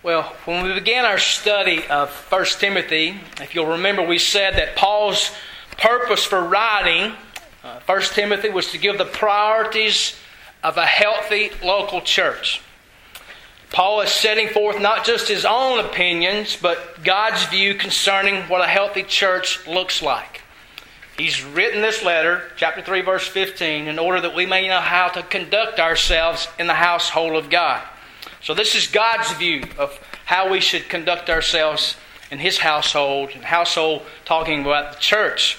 Well, when we began our study of 1 Timothy, if you'll remember, we said that Paul's purpose for writing uh, 1 Timothy was to give the priorities of a healthy local church. Paul is setting forth not just his own opinions, but God's view concerning what a healthy church looks like. He's written this letter, chapter 3, verse 15, in order that we may know how to conduct ourselves in the household of God. So, this is God's view of how we should conduct ourselves in His household, and household talking about the church.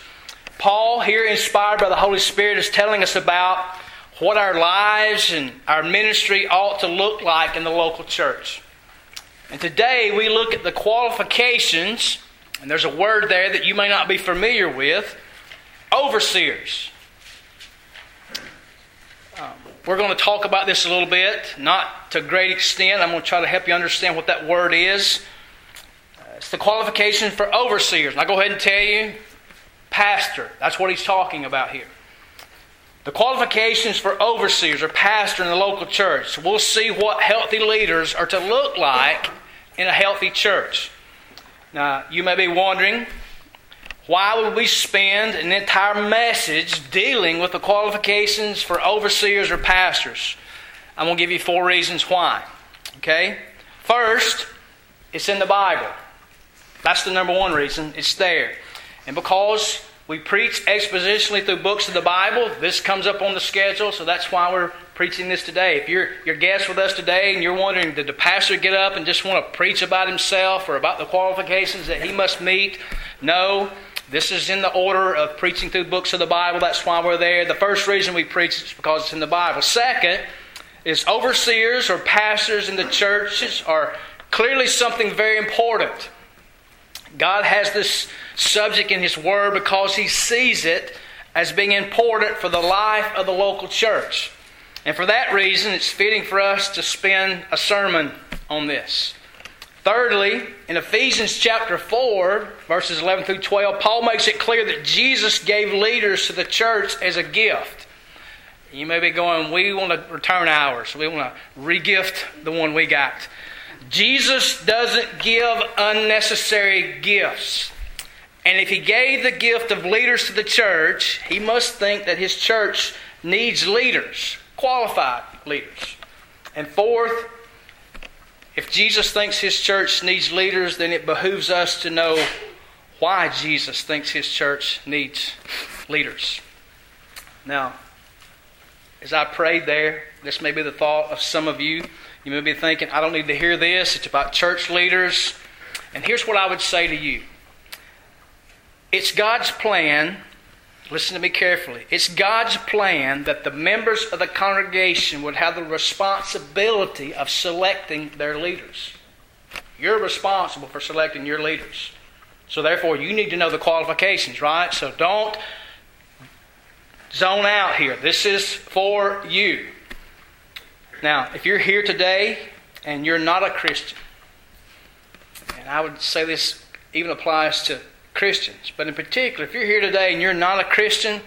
Paul, here inspired by the Holy Spirit, is telling us about what our lives and our ministry ought to look like in the local church. And today we look at the qualifications, and there's a word there that you may not be familiar with overseers. We're going to talk about this a little bit, not to a great extent. I'm going to try to help you understand what that word is. It's the qualification for overseers. And I'll go ahead and tell you pastor. That's what he's talking about here. The qualifications for overseers or pastor in the local church. We'll see what healthy leaders are to look like in a healthy church. Now, you may be wondering, why would we spend an entire message dealing with the qualifications for overseers or pastors? I'm going to give you four reasons why. Okay? First, it's in the Bible. That's the number one reason. It's there. And because we preach expositionally through books of the Bible, this comes up on the schedule, so that's why we're preaching this today. If you're your guest with us today and you're wondering, did the pastor get up and just want to preach about himself or about the qualifications that he must meet? No. This is in the order of preaching through books of the Bible. That's why we're there. The first reason we preach is because it's in the Bible. Second is overseers or pastors in the churches are clearly something very important. God has this subject in His Word because He sees it as being important for the life of the local church. And for that reason, it's fitting for us to spend a sermon on this. Thirdly, in Ephesians chapter 4, verses 11 through 12, Paul makes it clear that Jesus gave leaders to the church as a gift. You may be going, we want to return ours. We want to regift the one we got. Jesus doesn't give unnecessary gifts. And if he gave the gift of leaders to the church, he must think that his church needs leaders, qualified leaders. And fourth, if Jesus thinks his church needs leaders, then it behooves us to know why Jesus thinks his church needs leaders. Now, as I prayed there, this may be the thought of some of you. You may be thinking, I don't need to hear this. It's about church leaders. And here's what I would say to you it's God's plan Listen to me carefully. It's God's plan that the members of the congregation would have the responsibility of selecting their leaders. You're responsible for selecting your leaders. So, therefore, you need to know the qualifications, right? So, don't zone out here. This is for you. Now, if you're here today and you're not a Christian, and I would say this even applies to Christians. But in particular, if you're here today and you're not a Christian,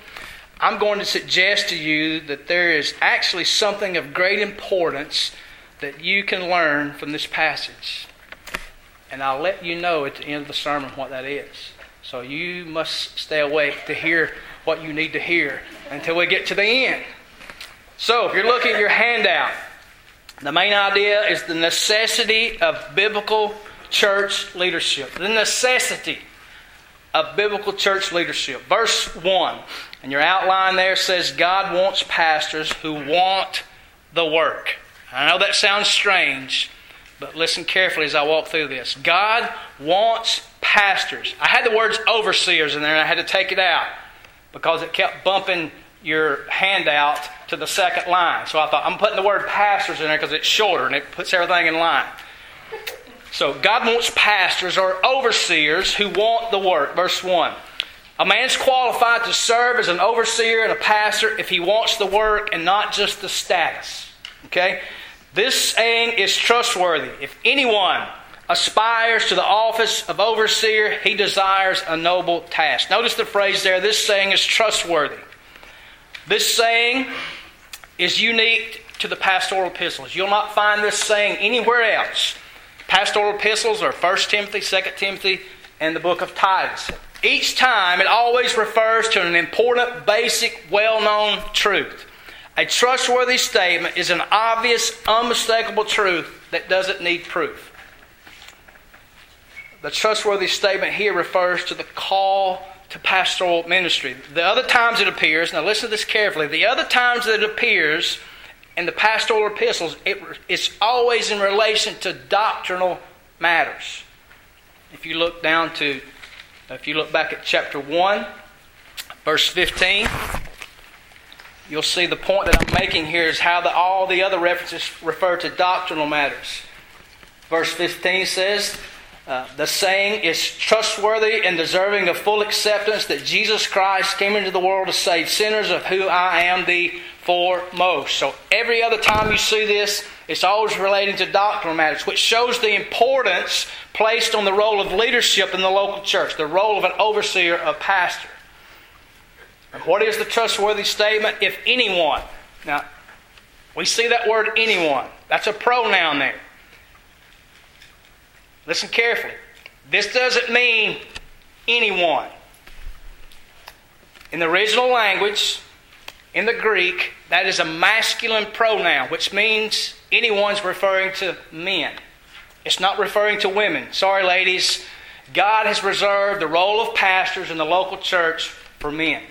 I'm going to suggest to you that there is actually something of great importance that you can learn from this passage. And I'll let you know at the end of the sermon what that is. So you must stay awake to hear what you need to hear until we get to the end. So if you're looking at your handout, the main idea is the necessity of biblical church leadership. The necessity of biblical church leadership. Verse 1, and your outline there says God wants pastors who want the work. I know that sounds strange, but listen carefully as I walk through this. God wants pastors. I had the words overseers in there and I had to take it out because it kept bumping your handout to the second line. So I thought, I'm putting the word pastors in there because it's shorter and it puts everything in line. So God wants pastors or overseers who want the work. Verse 1. A man's qualified to serve as an overseer and a pastor if he wants the work and not just the status. Okay? This saying is trustworthy. If anyone aspires to the office of overseer, he desires a noble task. Notice the phrase there this saying is trustworthy. This saying is unique to the pastoral epistles. You'll not find this saying anywhere else. Pastoral epistles are 1 Timothy, 2 Timothy, and the book of Titus. Each time it always refers to an important, basic, well known truth. A trustworthy statement is an obvious, unmistakable truth that doesn't need proof. The trustworthy statement here refers to the call to pastoral ministry. The other times it appears, now listen to this carefully, the other times that it appears in the pastoral epistles, it, it's always in relation to doctrinal matters. If you look down to, if you look back at chapter 1, verse 15, you'll see the point that I'm making here is how the, all the other references refer to doctrinal matters. Verse 15 says, uh, the saying is trustworthy and deserving of full acceptance that Jesus Christ came into the world to save sinners, of who I am the foremost. So every other time you see this, it's always relating to doctrinal matters, which shows the importance placed on the role of leadership in the local church, the role of an overseer, a pastor. And what is the trustworthy statement? If anyone. Now, we see that word anyone. That's a pronoun there. Listen carefully. This doesn't mean anyone. In the original language, in the Greek, that is a masculine pronoun, which means anyone's referring to men. It's not referring to women. Sorry, ladies. God has reserved the role of pastors in the local church for men.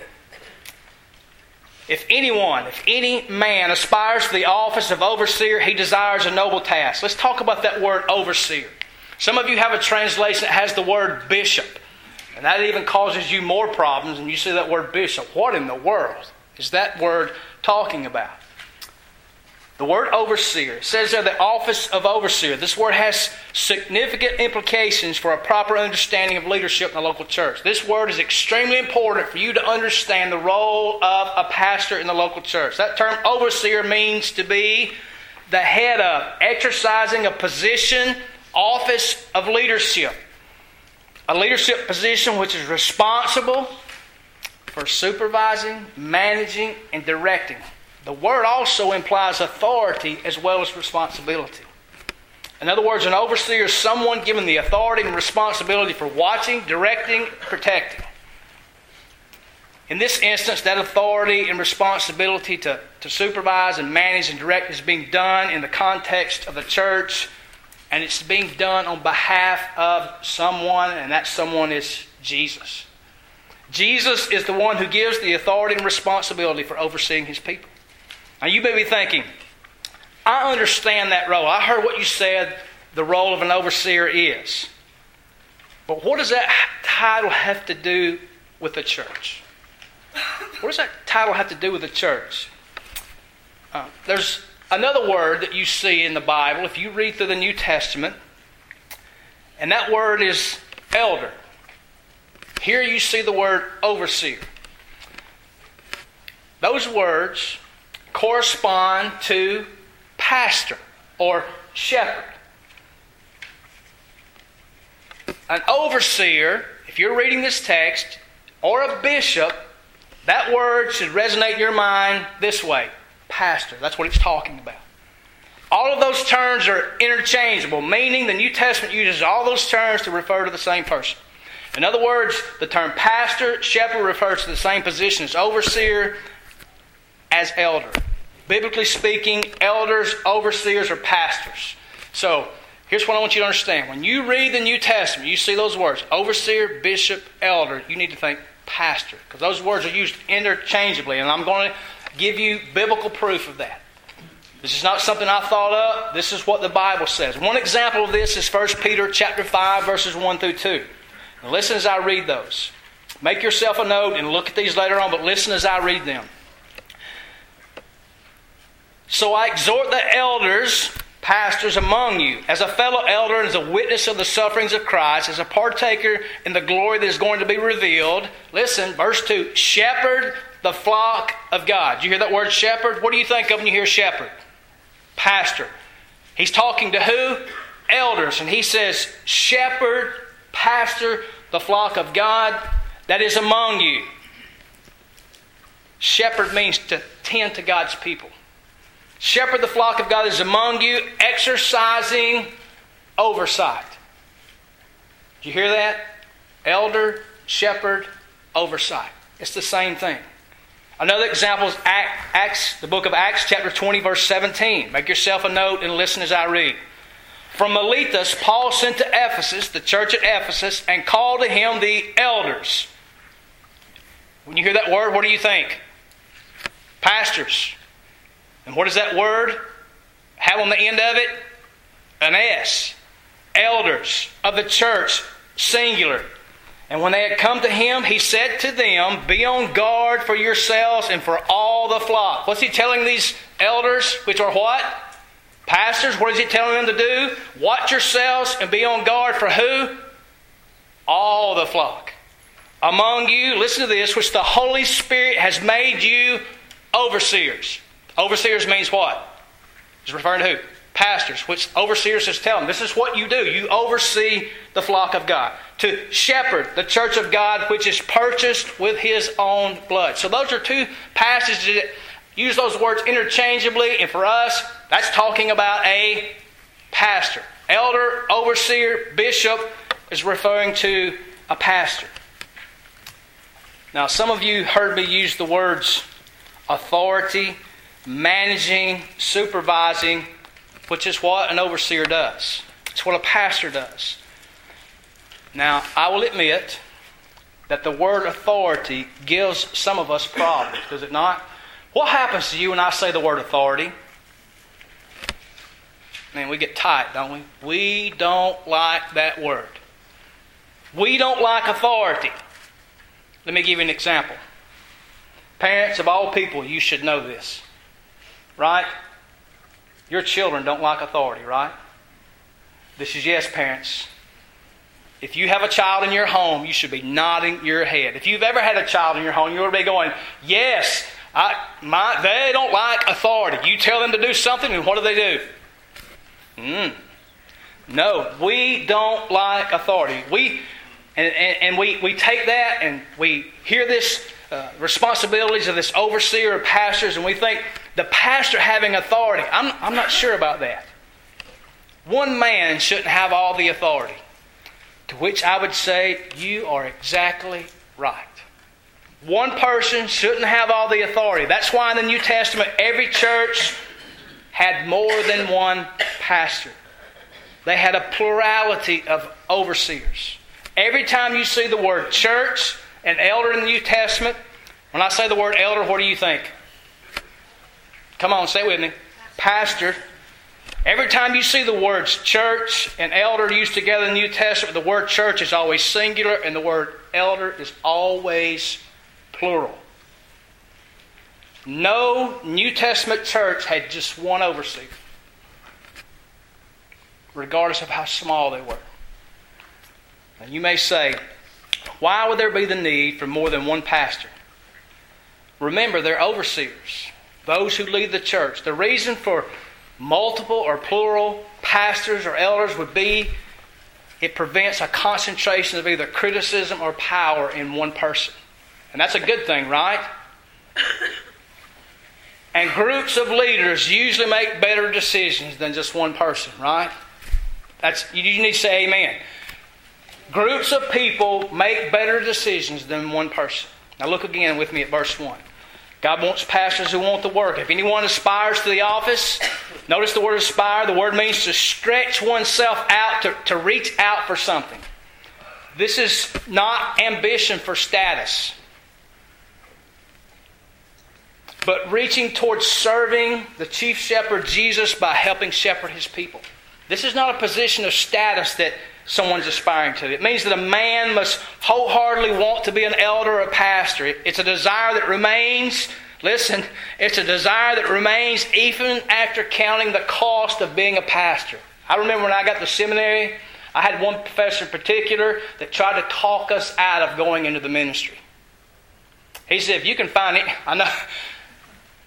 If anyone, if any man aspires to the office of overseer, he desires a noble task. Let's talk about that word overseer. Some of you have a translation that has the word bishop, and that even causes you more problems when you see that word bishop. What in the world is that word talking about? The word overseer says there the office of overseer. This word has significant implications for a proper understanding of leadership in the local church. This word is extremely important for you to understand the role of a pastor in the local church. That term overseer means to be the head of, exercising a position office of leadership. A leadership position which is responsible for supervising, managing, and directing. The word also implies authority as well as responsibility. In other words, an overseer is someone given the authority and responsibility for watching, directing, protecting. In this instance, that authority and responsibility to, to supervise and manage and direct is being done in the context of the church and it's being done on behalf of someone, and that someone is Jesus. Jesus is the one who gives the authority and responsibility for overseeing his people. Now, you may be thinking, I understand that role. I heard what you said the role of an overseer is. But what does that title have to do with the church? What does that title have to do with the church? Uh, there's another word that you see in the Bible, if you read through the New Testament, and that word is elder. Here you see the word overseer. Those words correspond to pastor or shepherd. An overseer, if you're reading this text, or a bishop, that word should resonate in your mind this way pastor. That's what it's talking about. All of those terms are interchangeable, meaning the New Testament uses all those terms to refer to the same person. In other words, the term pastor, shepherd refers to the same position as overseer, as elder. Biblically speaking, elders, overseers, or pastors. So, here's what I want you to understand. When you read the New Testament, you see those words overseer, bishop, elder, you need to think pastor, because those words are used interchangeably. And I'm going to give you biblical proof of that. This is not something I thought up. This is what the Bible says. One example of this is 1 Peter chapter 5 verses 1 through 2. Now listen as I read those. Make yourself a note and look at these later on, but listen as I read them. So I exhort the elders, pastors among you, as a fellow elder and as a witness of the sufferings of Christ, as a partaker in the glory that is going to be revealed. Listen, verse 2 Shepherd the flock of God. You hear that word shepherd? What do you think of when you hear shepherd? Pastor. He's talking to who? Elders. And he says, Shepherd, pastor, the flock of God that is among you. Shepherd means to tend to God's people. Shepherd the flock of God is among you, exercising oversight. Did you hear that? Elder, shepherd, oversight. It's the same thing. Another example is Acts, the book of Acts, chapter 20, verse 17. Make yourself a note and listen as I read. From Miletus, Paul sent to Ephesus, the church at Ephesus, and called to him the elders. When you hear that word, what do you think? Pastors. And what does that word have on the end of it? An S. Elders of the church, singular. And when they had come to him, he said to them, Be on guard for yourselves and for all the flock. What's he telling these elders, which are what? Pastors, what is he telling them to do? Watch yourselves and be on guard for who? All the flock. Among you, listen to this, which the Holy Spirit has made you overseers. Overseers means what? It's referring to who? pastors, which overseers is telling. This is what you do. You oversee the flock of God. To shepherd the church of God, which is purchased with his own blood. So those are two passages that use those words interchangeably, and for us, that's talking about a pastor. Elder, overseer, bishop is referring to a pastor. Now, some of you heard me use the words authority, managing, supervising, which is what an overseer does. It's what a pastor does. Now, I will admit that the word authority gives some of us problems, does it not? What happens to you when I say the word authority? Man, we get tight, don't we? We don't like that word. We don't like authority. Let me give you an example. Parents of all people, you should know this. Right? Your children don't like authority, right? This is yes, parents. If you have a child in your home, you should be nodding your head. If you've ever had a child in your home, you ought to be going, Yes, I, my, they don't like authority. You tell them to do something, and what do they do? Mm. No, we don't like authority. We and, and, and, we, we take that and we hear this uh, responsibilities of this overseer of pastors, and we think the pastor having authority. I'm, I'm not sure about that. One man shouldn't have all the authority. To which I would say, you are exactly right. One person shouldn't have all the authority. That's why in the New Testament, every church had more than one pastor. They had a plurality of overseers. Every time you see the word church and elder in the New Testament, when I say the word elder, what do you think? Come on, say with me. Pastor. Every time you see the words church and elder used together in the New Testament, the word church is always singular and the word elder is always plural. No New Testament church had just one overseer, regardless of how small they were. And you may say, why would there be the need for more than one pastor? Remember, they're overseers those who lead the church. The reason for multiple or plural pastors or elders would be it prevents a concentration of either criticism or power in one person. And that's a good thing, right? And groups of leaders usually make better decisions than just one person, right? That's you need to say amen. Groups of people make better decisions than one person. Now look again with me at verse 1. God wants pastors who want the work. If anyone aspires to the office, notice the word aspire. The word means to stretch oneself out, to, to reach out for something. This is not ambition for status, but reaching towards serving the chief shepherd Jesus by helping shepherd his people. This is not a position of status that someone's aspiring to. It means that a man must wholeheartedly want to be an elder or a pastor. It's a desire that remains, listen, it's a desire that remains even after counting the cost of being a pastor. I remember when I got to seminary, I had one professor in particular that tried to talk us out of going into the ministry. He said, if you can find it, I know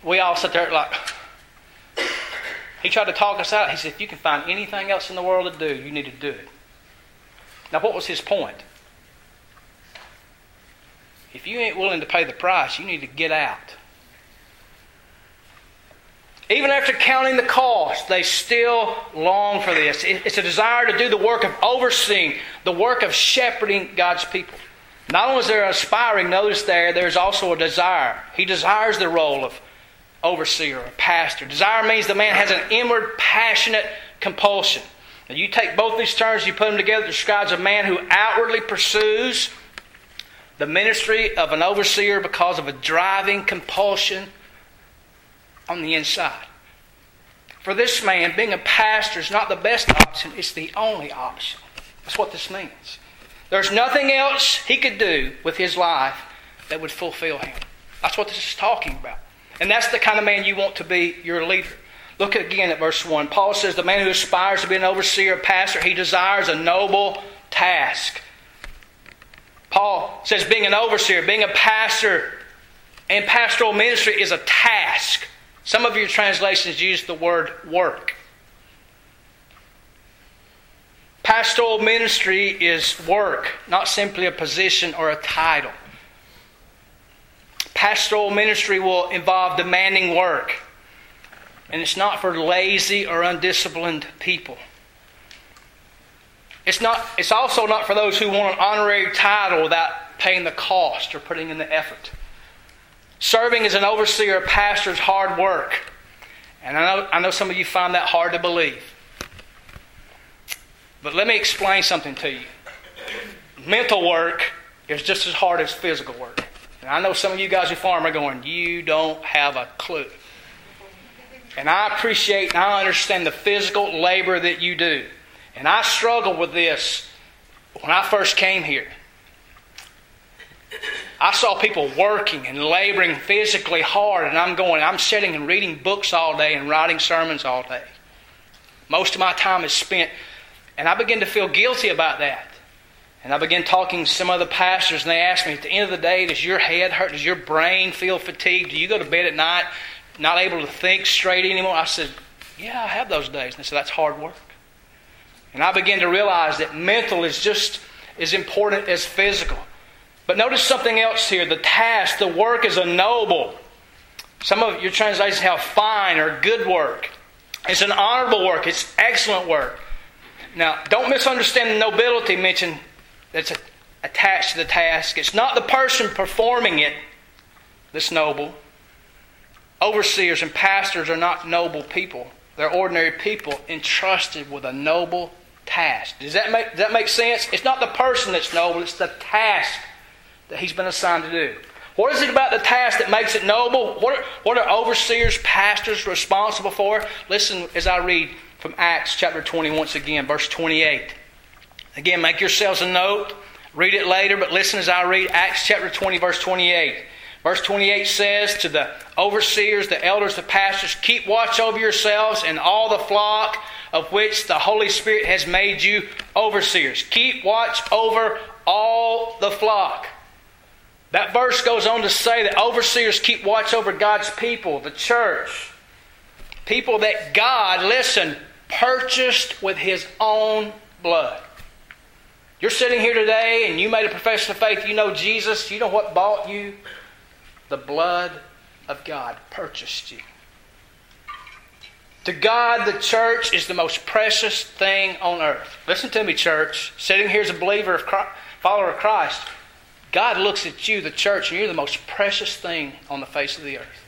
we all sit there like, he tried to talk us out. He said, if you can find anything else in the world to do, you need to do it. Now, what was his point? If you ain't willing to pay the price, you need to get out. Even after counting the cost, they still long for this. It's a desire to do the work of overseeing, the work of shepherding God's people. Not only is there aspiring, notice there, there's also a desire. He desires the role of overseer or pastor. Desire means the man has an inward, passionate compulsion. You take both these terms, you put them together, describes a man who outwardly pursues the ministry of an overseer because of a driving compulsion on the inside. For this man, being a pastor is not the best option, it's the only option. That's what this means. There's nothing else he could do with his life that would fulfill him. That's what this is talking about. And that's the kind of man you want to be your leader. Look again at verse 1. Paul says, The man who aspires to be an overseer, a pastor, he desires a noble task. Paul says, being an overseer, being a pastor, and pastoral ministry is a task. Some of your translations use the word work. Pastoral ministry is work, not simply a position or a title. Pastoral ministry will involve demanding work, and it's not for lazy or undisciplined people. It's, not, it's also not for those who want an honorary title without paying the cost or putting in the effort. Serving as an overseer or pastor is hard work. And I know, I know some of you find that hard to believe. But let me explain something to you. Mental work is just as hard as physical work. And I know some of you guys who farm are going, you don't have a clue. And I appreciate and I understand the physical labor that you do. And I struggled with this when I first came here. I saw people working and laboring physically hard, and I'm going, I'm sitting and reading books all day and writing sermons all day. Most of my time is spent, and I begin to feel guilty about that. And I began talking to some other pastors, and they asked me, at the end of the day, does your head hurt? Does your brain feel fatigued? Do you go to bed at night not able to think straight anymore? I said, Yeah, I have those days. And they said, That's hard work. And I began to realize that mental is just as important as physical. But notice something else here. The task, the work is a noble. Some of your translations have fine or good work. It's an honorable work. It's excellent work. Now, don't misunderstand the nobility mentioned that's attached to the task. It's not the person performing it that's noble. Overseers and pastors are not noble people. They're ordinary people entrusted with a noble task. Does that make, does that make sense? It's not the person that's noble, it's the task that he's been assigned to do. What is it about the task that makes it noble? What are, what are overseers, pastors responsible for? Listen as I read from Acts chapter 20 once again, verse 28. Again, make yourselves a note. Read it later, but listen as I read Acts chapter 20, verse 28. Verse 28 says to the overseers, the elders, the pastors, keep watch over yourselves and all the flock of which the Holy Spirit has made you overseers. Keep watch over all the flock. That verse goes on to say that overseers keep watch over God's people, the church. People that God, listen, purchased with His own blood. You're sitting here today and you made a profession of faith. You know Jesus. You know what bought you? The blood of God purchased you. To God, the church is the most precious thing on earth. Listen to me, church. Sitting here as a believer, of Christ, follower of Christ, God looks at you, the church, and you're the most precious thing on the face of the earth.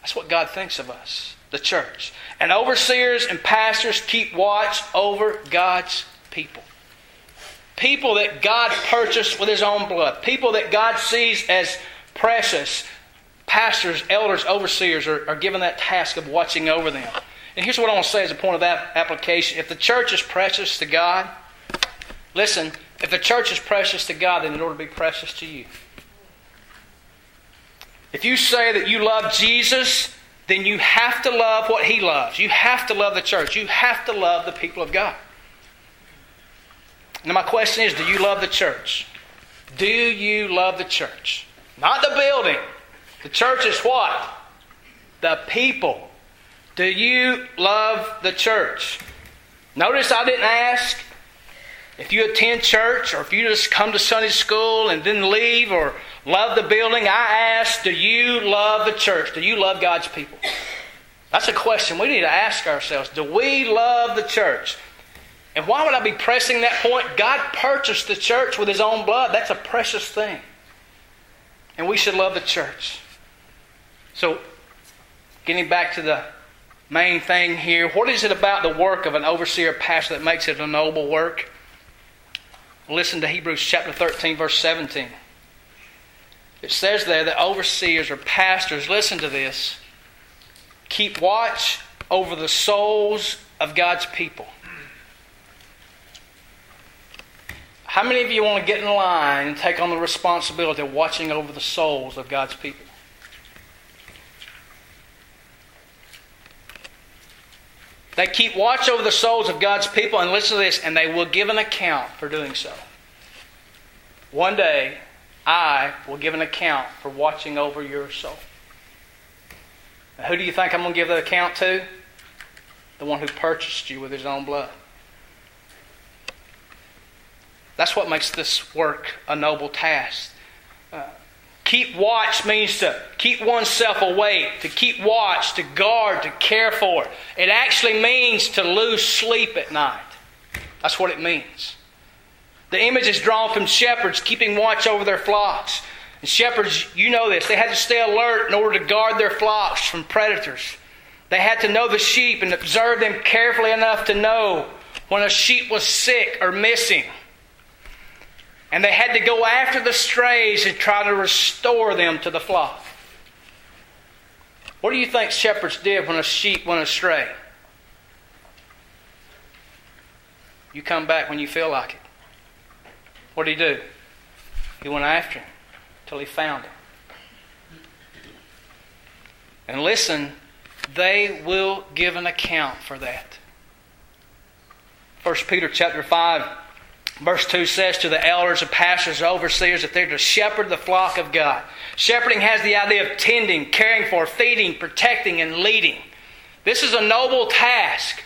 That's what God thinks of us, the church. And overseers and pastors keep watch over God's people. People that God purchased with His own blood. People that God sees as precious pastors, elders, overseers are, are given that task of watching over them. And here's what I want to say as a point of application. If the church is precious to God, listen, if the church is precious to God, then it ought to be precious to you. If you say that you love Jesus, then you have to love what He loves. You have to love the church. You have to love the people of God. Now, my question is do you love the church? Do you love the church? Not the building, the church is what? The people. Do you love the church? Notice I didn't ask if you attend church or if you just come to Sunday school and then leave or love the building. I ask, do you love the church? Do you love God's people? That's a question we need to ask ourselves. Do we love the church? And why would I be pressing that point? God purchased the church with His own blood. That's a precious thing. And we should love the church. So, getting back to the main thing here, what is it about the work of an overseer pastor that makes it a noble work? Listen to Hebrews chapter 13, verse 17. It says there that overseers or pastors, listen to this, keep watch over the souls of God's people. How many of you want to get in line and take on the responsibility of watching over the souls of God's people? They keep watch over the souls of God's people, and listen to this, and they will give an account for doing so. One day, I will give an account for watching over your soul. Now, who do you think I'm going to give that account to? The one who purchased you with his own blood. That's what makes this work a noble task. Uh, Keep watch means to keep oneself awake, to keep watch, to guard, to care for. It actually means to lose sleep at night. That's what it means. The image is drawn from shepherds keeping watch over their flocks. And shepherds, you know this, they had to stay alert in order to guard their flocks from predators. They had to know the sheep and observe them carefully enough to know when a sheep was sick or missing. And they had to go after the strays and try to restore them to the flock. What do you think shepherds did when a sheep went astray? You come back when you feel like it. What did he do? He went after him until he found him. And listen, they will give an account for that. 1 Peter chapter 5 Verse 2 says to the elders and pastors, overseers, that they're to shepherd the flock of God. Shepherding has the idea of tending, caring for, feeding, protecting, and leading. This is a noble task.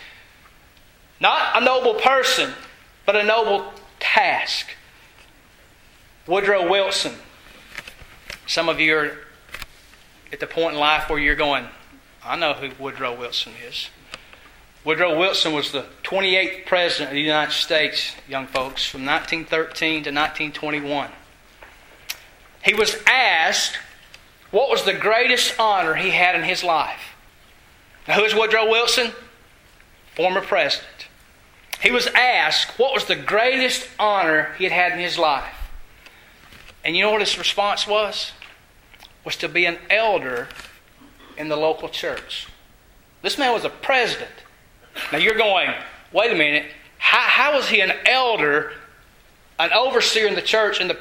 Not a noble person, but a noble task. Woodrow Wilson. Some of you are at the point in life where you're going, I know who Woodrow Wilson is. Woodrow Wilson was the 28th president of the United States, young folks, from 1913 to 1921. He was asked what was the greatest honor he had in his life. Now, who is Woodrow Wilson? Former president. He was asked what was the greatest honor he had had in his life. And you know what his response was? Was to be an elder in the local church. This man was a president. Now you're going, wait a minute, how, how is he an elder, an overseer in the church, and the